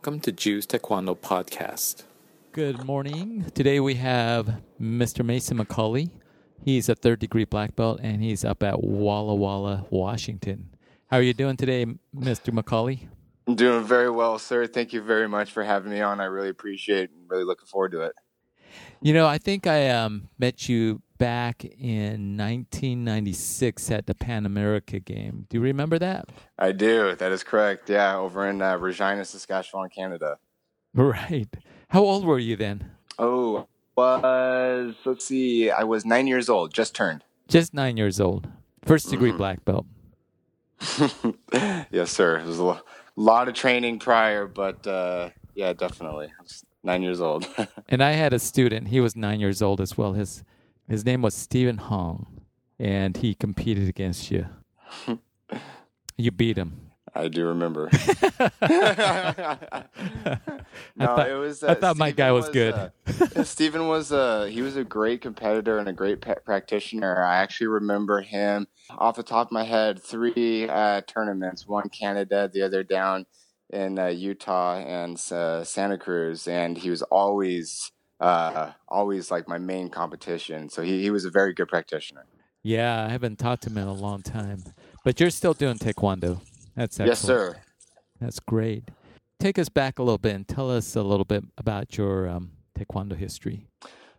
Welcome to Jews Taekwondo Podcast. Good morning. Today we have Mr. Mason McCauley. He's a third degree black belt and he's up at Walla Walla, Washington. How are you doing today, Mr. McCauley? I'm doing very well, sir. Thank you very much for having me on. I really appreciate it. really looking forward to it. You know, I think I um, met you back in 1996 at the Pan America game. Do you remember that? I do. That is correct. Yeah, over in uh, Regina, Saskatchewan, Canada. Right. How old were you then? Oh, was let's see. I was nine years old. Just turned. Just nine years old. First degree mm-hmm. black belt. yes, sir. It was a lot of training prior, but uh, yeah, definitely. nine years old. and I had a student. He was nine years old as well. His his name was Stephen Hong, and he competed against you. you beat him. I do remember. no, I thought, it was. Uh, I thought my guy was, was good. uh, Stephen was uh, he was a great competitor and a great practitioner. I actually remember him off the top of my head three uh, tournaments. One Canada, the other down in uh, Utah and uh, Santa Cruz, and he was always always like my main competition. So he he was a very good practitioner. Yeah, I haven't talked to him in a long time, but you're still doing taekwondo. That's excellent. Yes, sir. That's great. Take us back a little bit and tell us a little bit about your um, taekwondo history.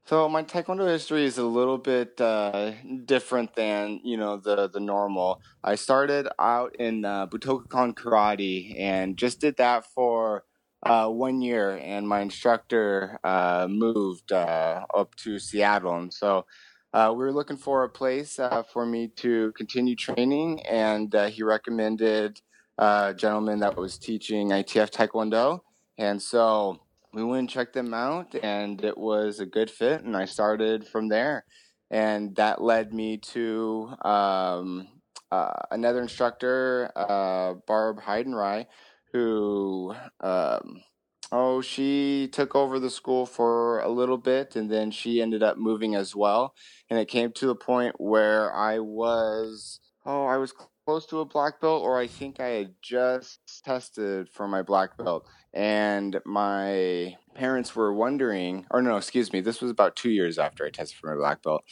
So my taekwondo history is a little bit uh, different than you know the the normal. I started out in uh, Butokukan karate and just did that for uh, one year, and my instructor uh, moved uh, up to Seattle, and so uh, we were looking for a place uh, for me to continue training, and uh, he recommended a gentleman that was teaching ITF Taekwondo. And so we went and checked them out, and it was a good fit. And I started from there. And that led me to um, another instructor, Barb Heidenreich, who. Um, oh, she took over the school for a little bit and then she ended up moving as well. And it came to the point where I was, oh, I was close to a black belt, or I think I had just tested for my black belt. And my parents were wondering, or no, excuse me, this was about two years after I tested for my black belt.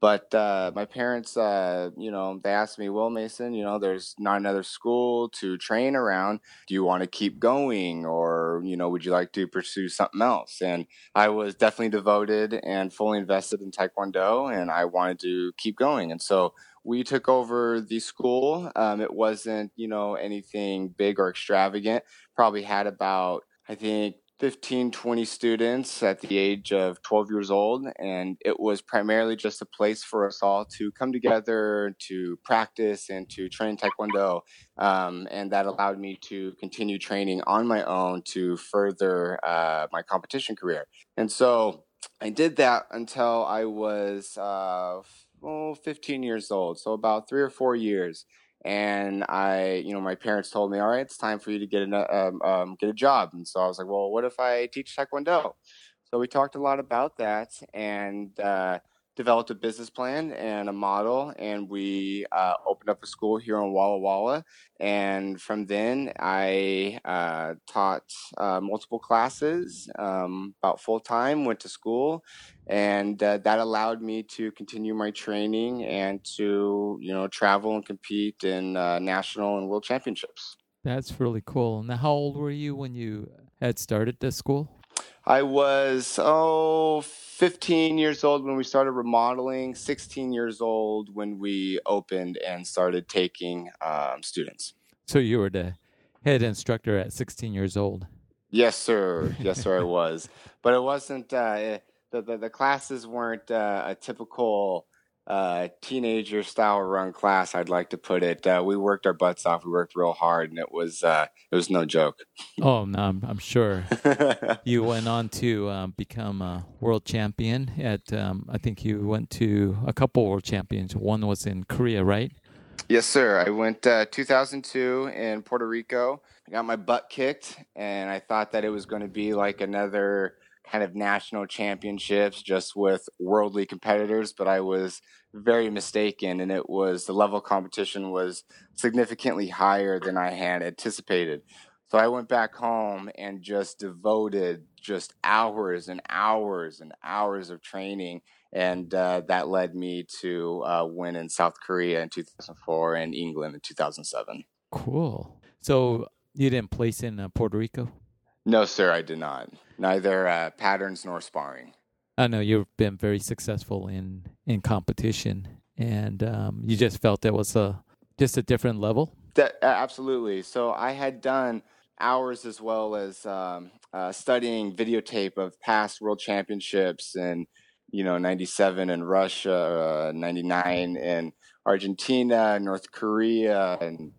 But uh, my parents, uh, you know, they asked me, well, Mason, you know, there's not another school to train around. Do you want to keep going or, you know, would you like to pursue something else? And I was definitely devoted and fully invested in Taekwondo and I wanted to keep going. And so we took over the school. Um, it wasn't, you know, anything big or extravagant. Probably had about, I think, 15, 20 students at the age of 12 years old. And it was primarily just a place for us all to come together, to practice, and to train Taekwondo. Um, and that allowed me to continue training on my own to further uh, my competition career. And so I did that until I was uh, oh, 15 years old. So about three or four years and I, you know, my parents told me, all right, it's time for you to get a um, um, get a job. And so I was like, well, what if I teach Taekwondo? So we talked a lot about that and uh, developed a business plan and a model, and we uh, opened up a school here in Walla Walla. And from then, I uh, taught uh, multiple classes um, about full time, went to school, and uh, that allowed me to continue my training and to you know travel and compete in uh, national and world championships. That's really cool. Now, how old were you when you had started the school? I was oh 15 years old when we started remodeling, 16 years old when we opened and started taking um, students. So you were the head instructor at 16 years old. Yes, sir. Yes, sir. I was, but it wasn't. Uh, the, the, the classes weren't uh, a typical uh, teenager style run class. I'd like to put it. Uh, we worked our butts off. We worked real hard, and it was uh, it was no joke. Oh no, I'm, I'm sure. you went on to um, become a world champion. At um, I think you went to a couple world champions. One was in Korea, right? Yes, sir. I went uh, 2002 in Puerto Rico. I got my butt kicked, and I thought that it was going to be like another kind of national championships just with worldly competitors, but I was very mistaken, and it was the level of competition was significantly higher than I had anticipated. So I went back home and just devoted just hours and hours and hours of training. And uh, that led me to uh, win in South Korea in 2004 and England in 2007. Cool. So you didn't place in uh, Puerto Rico? No, sir, I did not. Neither uh, patterns nor sparring. I know you've been very successful in in competition, and um, you just felt that was a just a different level. That, absolutely. So I had done hours as well as um, uh, studying videotape of past world championships and you know 97 in russia uh, 99 in argentina north korea and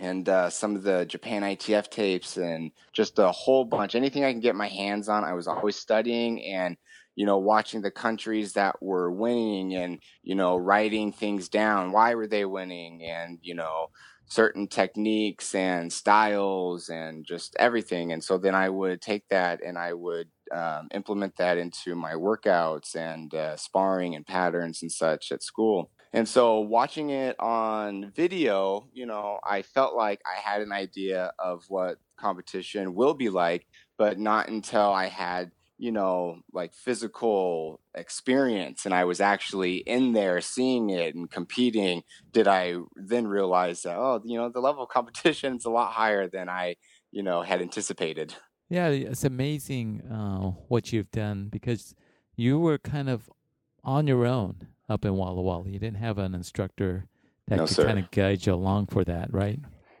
and uh, some of the japan itf tapes and just a whole bunch anything i can get my hands on i was always studying and you know watching the countries that were winning and you know writing things down why were they winning and you know certain techniques and styles and just everything. And so then I would take that and I would um, implement that into my workouts and uh, sparring and patterns and such at school. And so watching it on video, you know, I felt like I had an idea of what competition will be like, but not until I had you know, like physical experience and I was actually in there seeing it and competing, did I then realize that, oh, you know, the level of competition is a lot higher than I, you know, had anticipated. Yeah, it's amazing uh, what you've done because you were kind of on your own up in Walla Walla. You didn't have an instructor that no, could sir. kind of guide you along for that, right?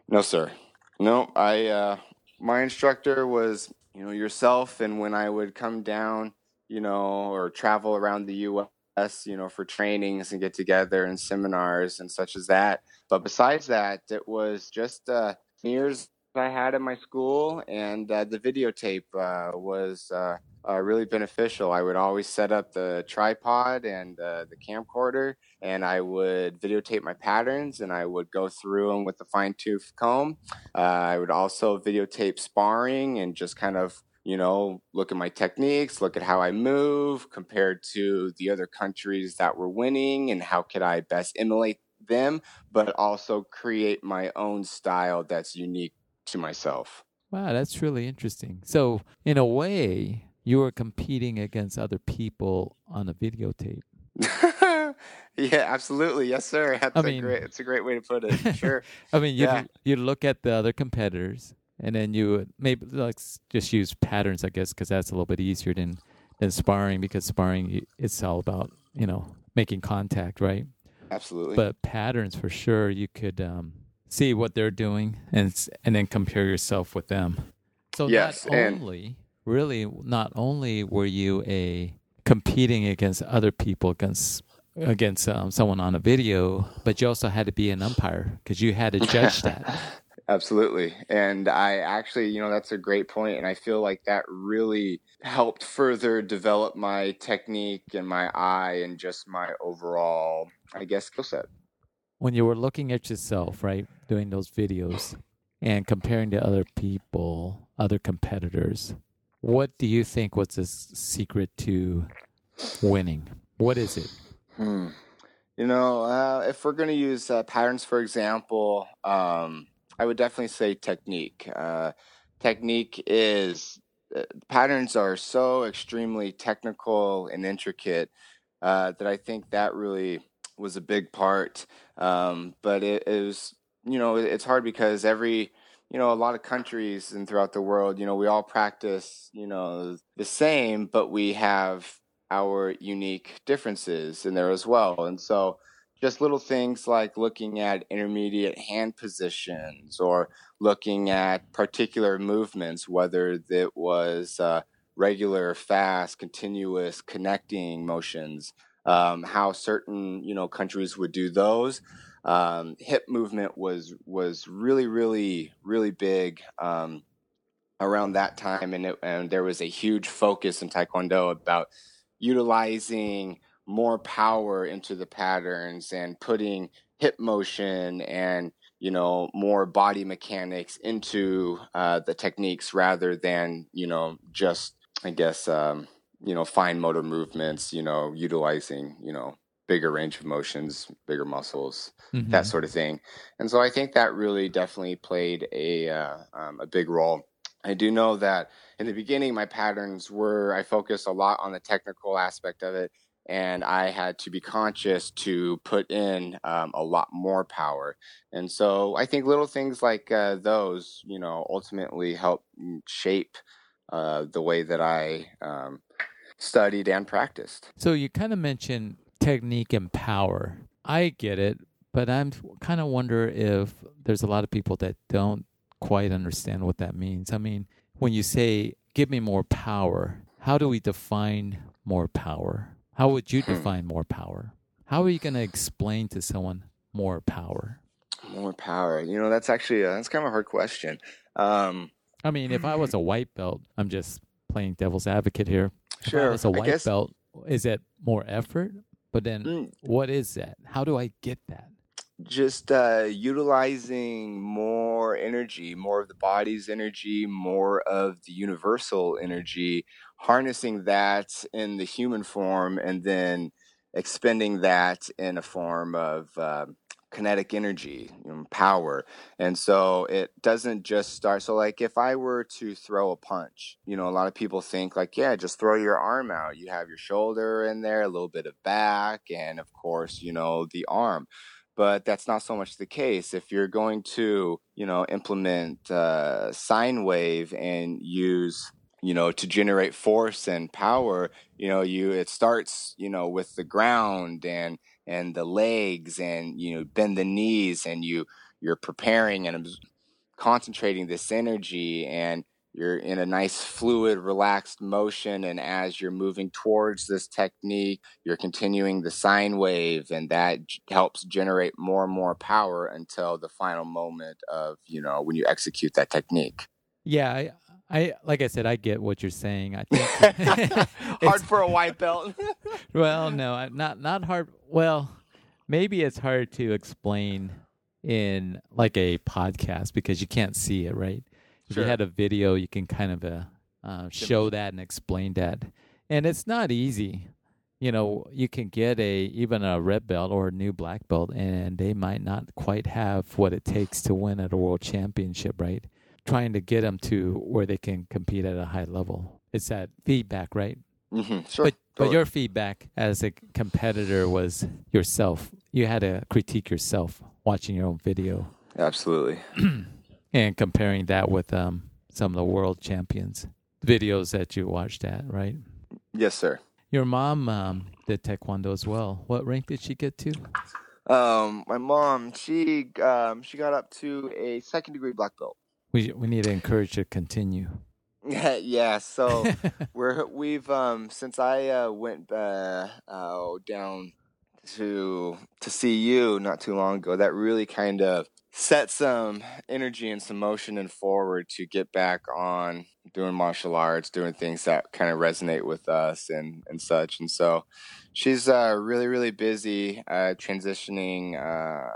No, sir. No, I, uh, my instructor was you know yourself and when i would come down you know or travel around the us you know for trainings and get together and seminars and such as that but besides that it was just uh years i had in my school and uh, the videotape uh, was uh, uh, really beneficial. I would always set up the tripod and uh, the camcorder and i would videotape my patterns and i would go through them with a fine-tooth comb. Uh, i would also videotape sparring and just kind of you know, look at my techniques, look at how I move compared to the other countries that were winning, and how could I best emulate them, but also create my own style that's unique to myself. Wow, that's really interesting. So, in a way, you were competing against other people on a videotape. yeah, absolutely. Yes, sir. That's I a mean- great. It's a great way to put it. Sure. I mean, you Yeah. you look at the other competitors, and then you would maybe let's just use patterns, I guess, because that's a little bit easier than than sparring. Because sparring, it's all about you know making contact, right? absolutely. But patterns, for sure, you could um, see what they're doing, and and then compare yourself with them. So Yes, not only really, not only were you a competing against other people against against um, someone on a video, but you also had to be an umpire because you had to judge that. Absolutely. And I actually, you know, that's a great point. And I feel like that really helped further develop my technique and my eye and just my overall, I guess, skill set. When you were looking at yourself, right, doing those videos and comparing to other people, other competitors, what do you think was the secret to winning? What is it? Hmm. You know, uh, if we're going to use uh, patterns, for example, um, I would definitely say technique. Uh, technique is uh, patterns are so extremely technical and intricate uh, that I think that really was a big part. Um, but it, it was, you know, it- it's hard because every, you know, a lot of countries and throughout the world, you know, we all practice, you know, the same, but we have our unique differences in there as well. And so just little things like looking at intermediate hand positions or looking at particular movements, whether it was uh, regular, fast, continuous connecting motions, um, how certain you know countries would do those. Um, hip movement was was really really really big um, around that time, and it, and there was a huge focus in Taekwondo about utilizing more power into the patterns and putting hip motion and you know more body mechanics into uh, the techniques rather than you know just I guess um, you know fine motor movements. You know utilizing you know bigger range of motions, bigger muscles, Mhm. that sort of thing. And so I think that really definitely played a uh, um, a big role. I do know that in the beginning, my patterns were I focused a lot on the technical aspect of it, and I had to be conscious to put in um, a lot more power. And so I think little things like uh, those, you know, ultimately help mm, shape uh, the way that I um, studied and practiced. So you kind of mentioned technique and power. I get it, but I'm kind of wonder if there's a lot of people that don't quite understand what that means. I mean, when you say give me more power, how do we define more power? How would you Hmm. define more power? How are you going to explain to someone more power? More power, you know, that's actually a, that's kind of a hard question. Um, I mean, if I was a white belt, I'm just playing devil's advocate here. Sure. If I was a white belt, is it more effort? But then Mm. what is that? How do I get that? just uh, utilizing more energy, more of the body's energy, more of the universal energy, harnessing that in the human form, and then expending that in a form of uh, kinetic energy, power. And so it doesn't just start. So, like, if I were to throw a punch, you know, a lot of people think, like, yeah, just throw your arm out. You have your shoulder in there, a little bit of back, and of course, you know, the arm but that's not so much the case if you're going to you know implement uh, sine wave and use you know to generate force and power you know you it starts you know with the ground and and the legs and you know bend the knees and you you're preparing and concentrating this energy and you're in a nice fluid relaxed motion and as you're moving towards this technique you're continuing the sine wave and that helps generate more and more power until the final moment of you know when you execute that technique. Yeah, I, like I said, I get what you're saying. I think hard for a white belt well, no, not not hard. Well, maybe it's hard to explain in like a podcast because you can't see it, right? If you had a video, you can kind of uh, uh, show that and explain that, and it's not easy. You know, you can get a even a red belt or a new black belt, and they might not quite have what it takes to win at a world championship, right? Trying to get them to where they can compete at a high level. It's that feedback, right? hmm sure But but your feedback as a competitor was yourself. You had to critique yourself watching your own video absolutely and comparing that with um, some of the world champions videos that you watched at, right? yes sir Your mom um, did taekwondo as well. What rank did she get to? um my mom she um she got up to a second degree black belt We we need to encourage her to continue. yeah yeah so we're we've um since I uh, went uh, uh down to to see you not too long ago that really kind of set some energy and some motion and forward to get back on doing martial arts doing things that kind of resonate with us and and such and so she's uh really really busy uh transitioning uh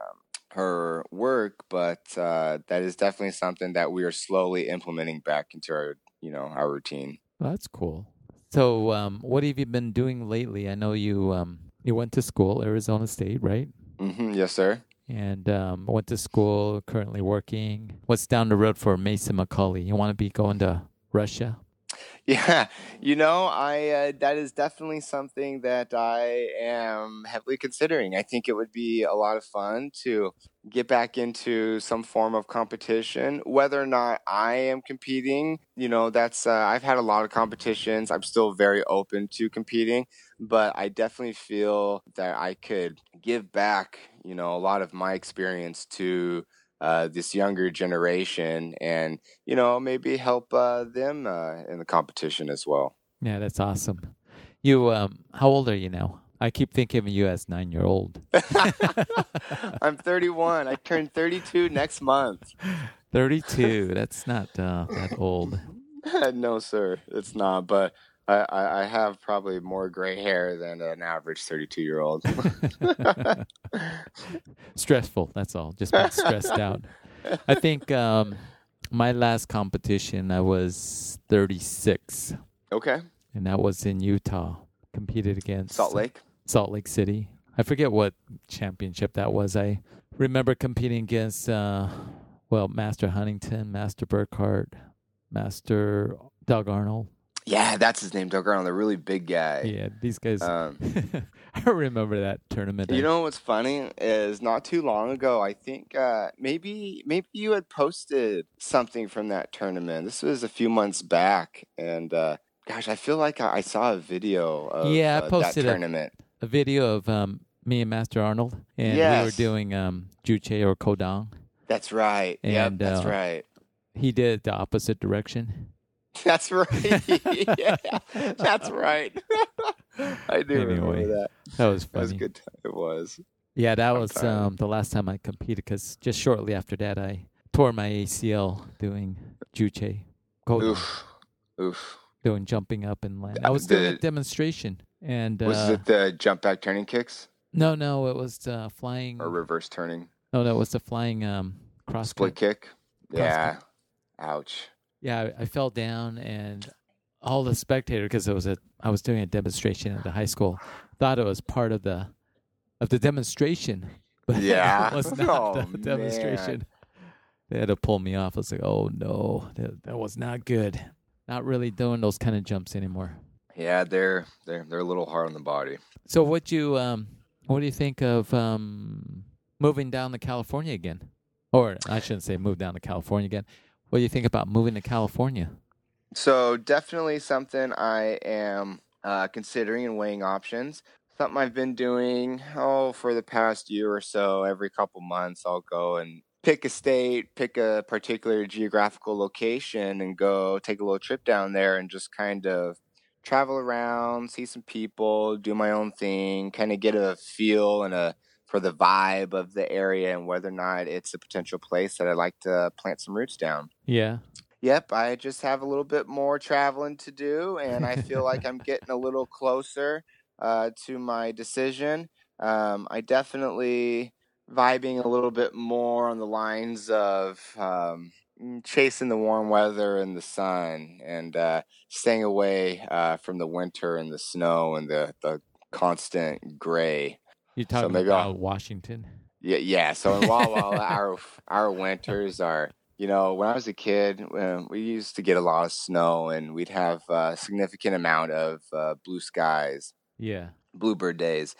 her work but uh that is definitely something that we are slowly implementing back into our you know our routine Well, that's cool. So, um, what have you been doing lately? I know you um, you went to school, Arizona State, right? hmm yes sir and um, went to school, currently working. What's down the road for Mason McCauley? You want to be going to Russia? Yeah, you know, I uh, that is definitely something that I am heavily considering. I think it would be a lot of fun to get back into some form of competition. Whether or not I am competing, you know, that's uh, I've had a lot of competitions. I'm still very open to competing, but I definitely feel that I could give back, you know, a lot of my experience to uh, this younger generation and you know maybe help uh, them uh, in the competition as well Yeah, that's awesome. You, um, how old are you now? I keep thinking of you as nine year old. i'm 31 i turn 32 next month 32. That's not uh, that old. no sir it's not but I, I, have probably more gray hair than an average 32 year old Stressful. That's all. Just been stressed out. I think um, my last competition, I was 36, okay and that was in Utah. Competed against salt lake Salt Lake City. I forget what championship that was. I remember competing against, uh, well, Master Huntington, Master Burkhart, Master Doug Arnold. Yeah, that's his name, Doug Arnold, the really big guy. Yeah, these guys. Um, I remember that tournament. You know what's funny is not too long ago, I think uh, maybe maybe you had posted something from that tournament. This was a few months back, and uh, gosh, I feel like I, I saw a video of Yeah, I uh, posted that a- tournament. a video of um, me and Master Arnold, and we were doing um, Juche or Kodang. That's right. yep, And, that's uh, right. He did it the opposite direction. That's right. yeah, that's right. I do Anyway, remember that. That was funny. That was a good. Time. It was. Yeah, that was um, the last time I competed because just shortly after that I tore my ACL doing Juche, Oof. Oof. doing jumping up and land. I was doing a demonstration, and uh, Was it the jump back turning kicks no, no, it was uh, flying. or reverse turning No, no, it was the flying um, cross split kick? Cross Yeah. Ouch. Yeah, I, I fell down and all the spectators because it was a I was doing a demonstration at the high school thought it was part of the of the demonstration, but Yeah? it was not Oh, the demonstration. They had to pull me off. I was like, oh no, that, that was not good. Not really doing those kind of jumps anymore. Yeah, they're they're they're a little hard on the body. So what you um what do you think of um moving down to California again? Or I shouldn't say move down to California again. What do you think about moving to California? So definitely something I am uh, considering and weighing options. Something I've been doing oh for the past year or so. Every couple months, I'll go and pick a state, pick a particular geographical location, and go take a little trip down there and just kind of travel around, see some people, do my own thing, kind of get a feel and a for the vibe of the area and whether or not it's a potential place that I'd like to plant some roots down. Yeah. Yep, I just have a little bit more traveling to do, and I feel like I'm getting a little closer uh, to my decision. Um, I definitely vibing a little bit more on the lines of um, mm, chasing the warm weather and the sun, and uh, staying away uh, from the winter and the snow and the the constant gray. You're talking maybe about I'll- Washington. Yeah, yeah. So in Walla our our winters are, you know, when I was a kid, uh, we used to get a lot of snow, and we'd have a significant amount of uh, blue skies, Yeah. bluebird days.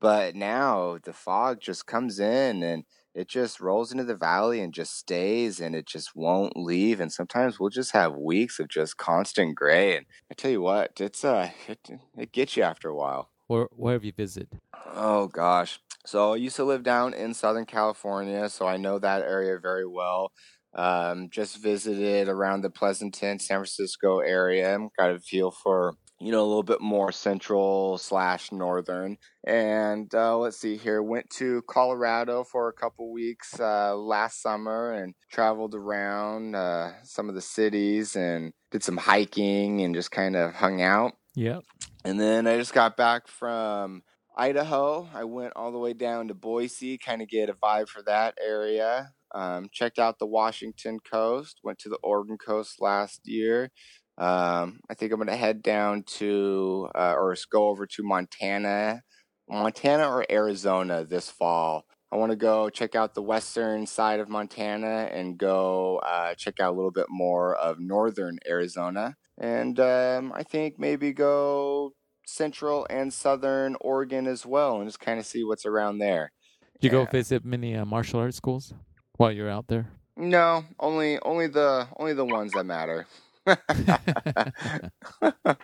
But now the fog just comes in, and it just rolls into the valley and just stays, and it just won't leave. And sometimes we'll just have weeks of just constant gray. And I tell you what, it's uh, it, it gets you after a while. Where where have you visited? Oh gosh. So I used to live down in Southern California, so I know that area very well. Um, just visited around the Pleasanton, San Francisco area. Got a feel for you know a little bit more central slash northern. And uh, let's see here. Went to Colorado for a couple weeks uh, last summer and traveled around uh, some of the cities and did some hiking and just kind of hung out. Yep. And then I just got back from Idaho. I went all the way down to Boise, kind of get a vibe for that area. Um, checked out the Washington coast, went to the Oregon coast last year. Um, I think I'm going to head down to uh, or go over to Montana, Montana or Arizona this fall. I want to go check out the western side of Montana and go uh, check out a little bit more of northern Arizona. And um, I think maybe go central and southern Oregon as well and just kind of see what's around there. Did you go visit many uh, martial arts schools while you're out there? No, only only the only the ones that matter.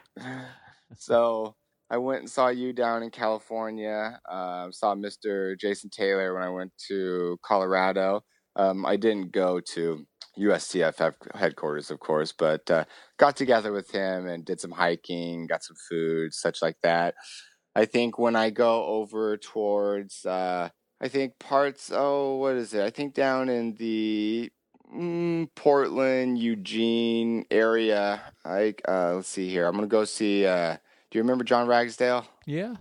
so I went and saw you down in California. Um, saw Mr. Jason Taylor when I went to Colorado. Um, I didn't go to USTF headquarters, of course, but uh, got together with him and did some hiking, got some food, such like that. I think when I go over towards, uh, I think parts. Oh, what is it? I think down in the mm, Portland, Eugene area. I uh, let's see here. I'm gonna go see. Uh, do you remember John Ragsdale? Yeah.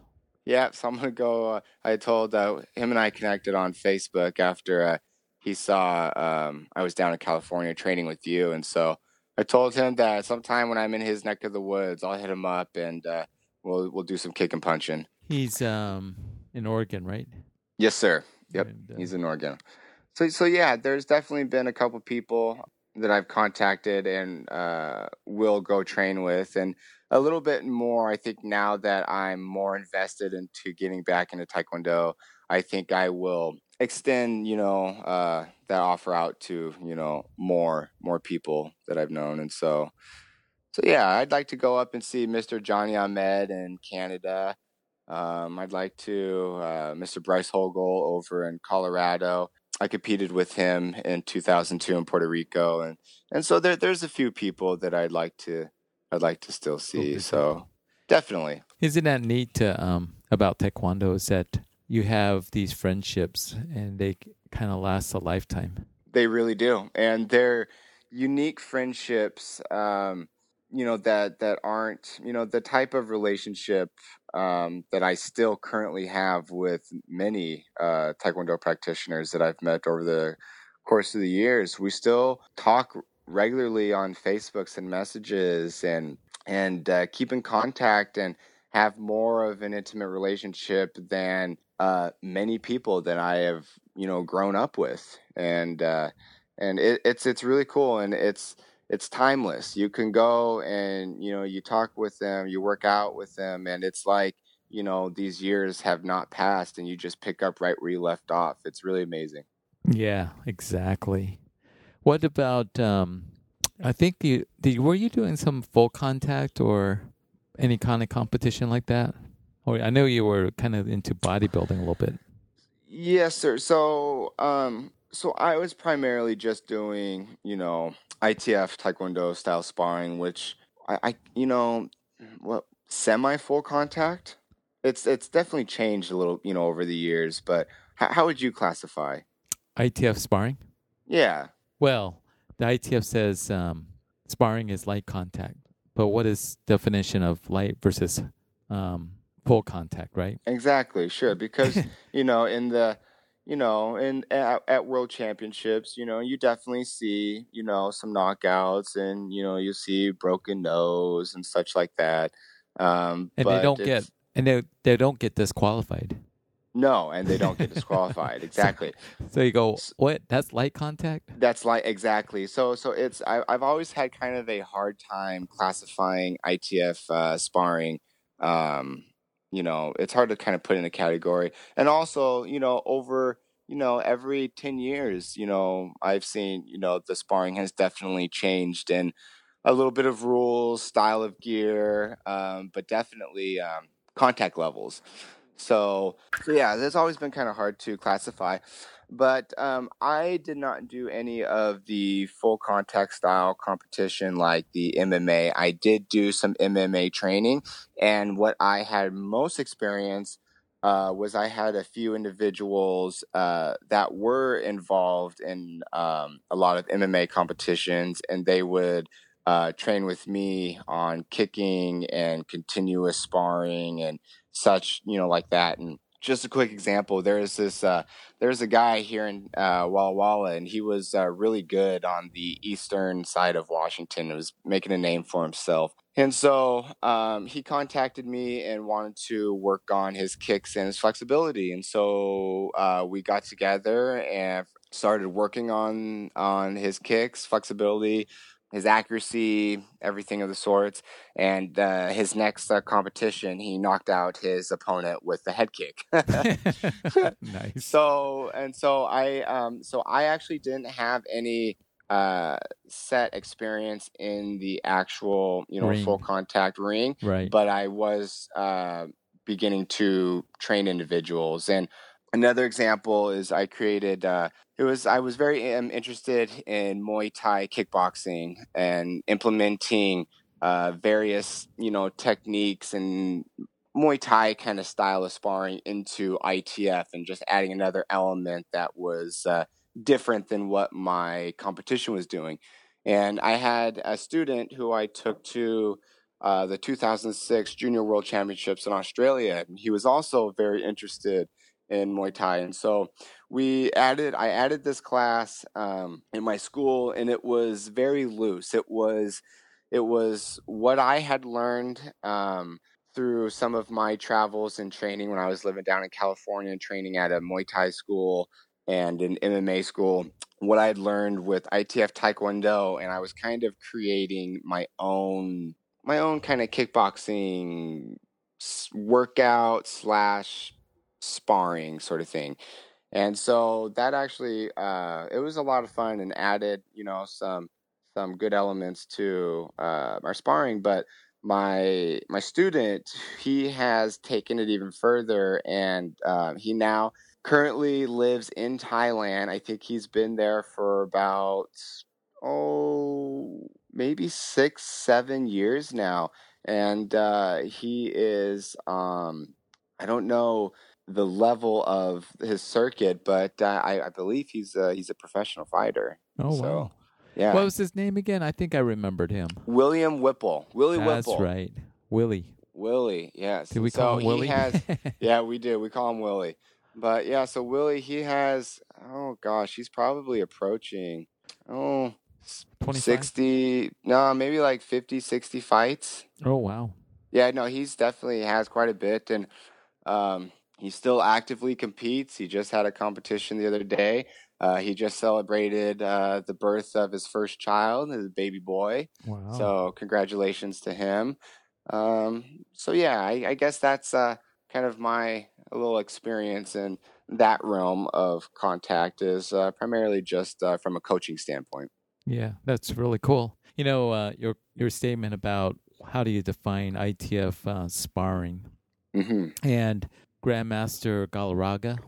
Yeah, so I'm gonna go. Uh, I told uh, him and I connected on Facebook after uh, he saw um, I was down in California training with you, and so I told him that sometime when I'm in his neck of the woods, I'll hit him up and uh, we'll we'll do some kick and punching. He's um in Oregon, right? Yes, sir. Yep, And, uh, he's in Oregon. So so yeah, there's definitely been a couple people that I've contacted and uh, will go train with, and a little bit more. I think now that I'm more invested into getting back into Taekwondo, I think I will extend you know uh, that offer out to you know more more people that I've known, and so so yeah, I'd like to go up and see Mr. Johnny Ahmed in Canada. Um, I'd like to uh, Mr. Bryce Hogel over in Colorado. I competed with him in 2002 in Puerto Rico, and and so there there's a few people that I'd like to I'd like to still see. So definitely, Isn't that neat to, um, about Taekwondo is that you have these friendships and they kind of last a lifetime. They really do, and they're unique friendships. Um, you know that that aren't you know the type of relationship um, that I still currently have with many uh, Taekwondo practitioners that I've met over the course of the years. We still talk regularly on Facebooks and messages, and and uh, keep in contact and have more of an intimate relationship than uh, many people that I have you know grown up with, and uh, and it, it's it's really cool, and it's it's timeless. You can go and you know you talk with them, you work out with them, and it's like you know these years have not passed, and you just pick up right where you left off. It's really amazing. Yeah, exactly. What about? Um, I think you did. Were you doing some full contact or any kind of competition like that? Or I know you were kind of into bodybuilding a little bit. Yes, sir. So, um, so I was primarily just doing, you know, ITF Taekwondo style sparring, which I, I you know, what semi full contact. It's it's definitely changed a little, you know, over the years. But how, how would you classify? ITF sparring. Yeah, Well, the ITF says um, sparring is light contact, but what is definition of light versus um, full contact? Right? exactly. Sure, because you know, in the you know, in at, at world championships, you know, you definitely see, you know, some knockouts and you know, you see broken nose and such like that. Um, And but they don't get and they they don't get disqualified. no, and they don't get disqualified. exactly. So you go, what? That's light contact? That's light, exactly. So so it's I, I've always had kind of a hard time classifying ITF uh, sparring. Um, you know, it's hard to kind of put in a category. And also, you know, over you know every ten years, you know, I've seen you know the sparring has definitely changed and a little bit of rules, style of gear, um, but definitely um, contact levels. So, so yeah, that's always been kind of hard to classify. But um, I did not do any of the full contact style competition like the MMA. I did do some MMA training, and what I had most experience uh, was I had a few individuals uh, that were involved in um, a lot of MMA competitions, and they would uh, train with me on kicking and continuous sparring and such, you know, like that. And just a quick example, there's this, uh, there's a guy here in uh, Walla Walla, and he was uh, really good on the eastern side of Washington. He was making a name for himself. And so um, he contacted me and wanted to work on his kicks and his flexibility. And so uh, we got together and started working on on his kicks, flexibility, his accuracy, everything of the sorts. And uh, his next uh, competition, he knocked out his opponent with the head kick. nice. so and so I um so I actually didn't have any uh set experience in the actual you know Ring. full contact ring right. but I was uh, beginning to train individuals. And another example is I created. Uh, it was I was very um, interested in Muay Thai kickboxing and implementing uh, various you know techniques and Muay Thai kind of style of sparring into ITF and just adding another element that was uh, different than what my competition was doing. And I had a student who I took to uh, the 2006 Junior World Championships in Australia. And he was also very interested in Muay Thai, and so we added. I added this class um, in my school, and it was very loose. It was, it was what I had learned um, through some of my travels and training when I was living down in California, training at a Muay Thai school and an MMA school, what I had learned with ITF Taekwondo, and I was kind of creating my own my own kind of kickboxing workout slash sparring sort of thing. And so that actually uh, it was a lot of fun and added, you know, some some good elements to uh, our sparring. But my my student, he has taken it even further, and uh, he now currently lives in Thailand. I think he's been there for about oh maybe six seven years now, and uh, he is um, I don't know the level of his circuit, but uh, I, I, believe he's a, he's a professional fighter. Oh so, wow! Yeah. What was his name again? I think I remembered him. William Whipple. Willie That's Whipple. That's right. Willie. Willie. Yes. Did we so call him Willie? Has, yeah, we do. We call him Willie. But yeah, so Willie, he has. Oh gosh, he's probably approaching. Oh. 25? 60 no maybe like 50 60 fights oh wow yeah no he's definitely has quite a bit and um he still actively competes. He just had a competition the other day. Uh, he just celebrated uh, the birth of his first child, his baby boy. Wow. So congratulations to him. Um, so yeah, I, I guess that's uh, kind of my little experience in that realm of contact is uh, primarily just uh, from a coaching standpoint. Yeah, that's really cool. You know, uh, your your statement about how do you define ITF sparring, mm-hmm. and Grandmaster Galarraga.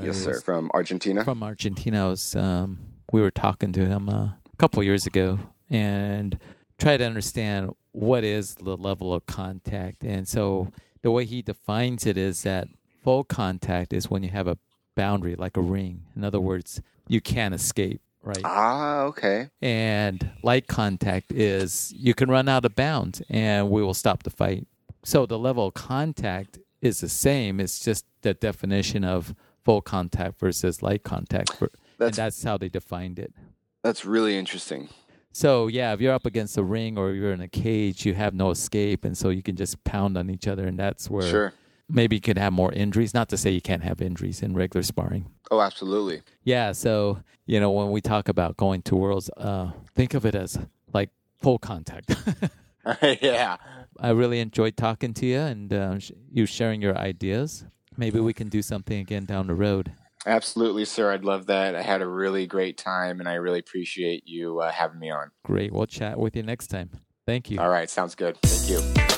Yes, sir. From Argentina. From Argentina. Was, um, we were talking to him uh, a couple years ago and try to understand what is the level of contact. And so the way he defines it is that full contact is when you have a boundary, like a ring. In other words, you can't escape. Right. Ah, okay. And light contact is you can run out of bounds and we will stop the fight. So the level of contact is the same. It's just the definition of full contact versus light contact. For, that's, and that's how they defined it. That's really interesting. So yeah, if you're up against a ring or you're in a cage, you have no escape, and so you can just pound on each other, and that's where sure. maybe you could have more injuries. Not to say you can't have injuries in regular sparring. Oh, absolutely. Yeah. So you know, when we talk about going to worlds, uh, think of it as like full contact. yeah. I really enjoyed talking to you and uh, you sharing your ideas. Maybe we can do something again down the road. Absolutely, sir. I'd love that. I had a really great time, and I really appreciate you uh, having me on. Great. We'll chat with you next time. Thank you. All right. Sounds good. Thank you.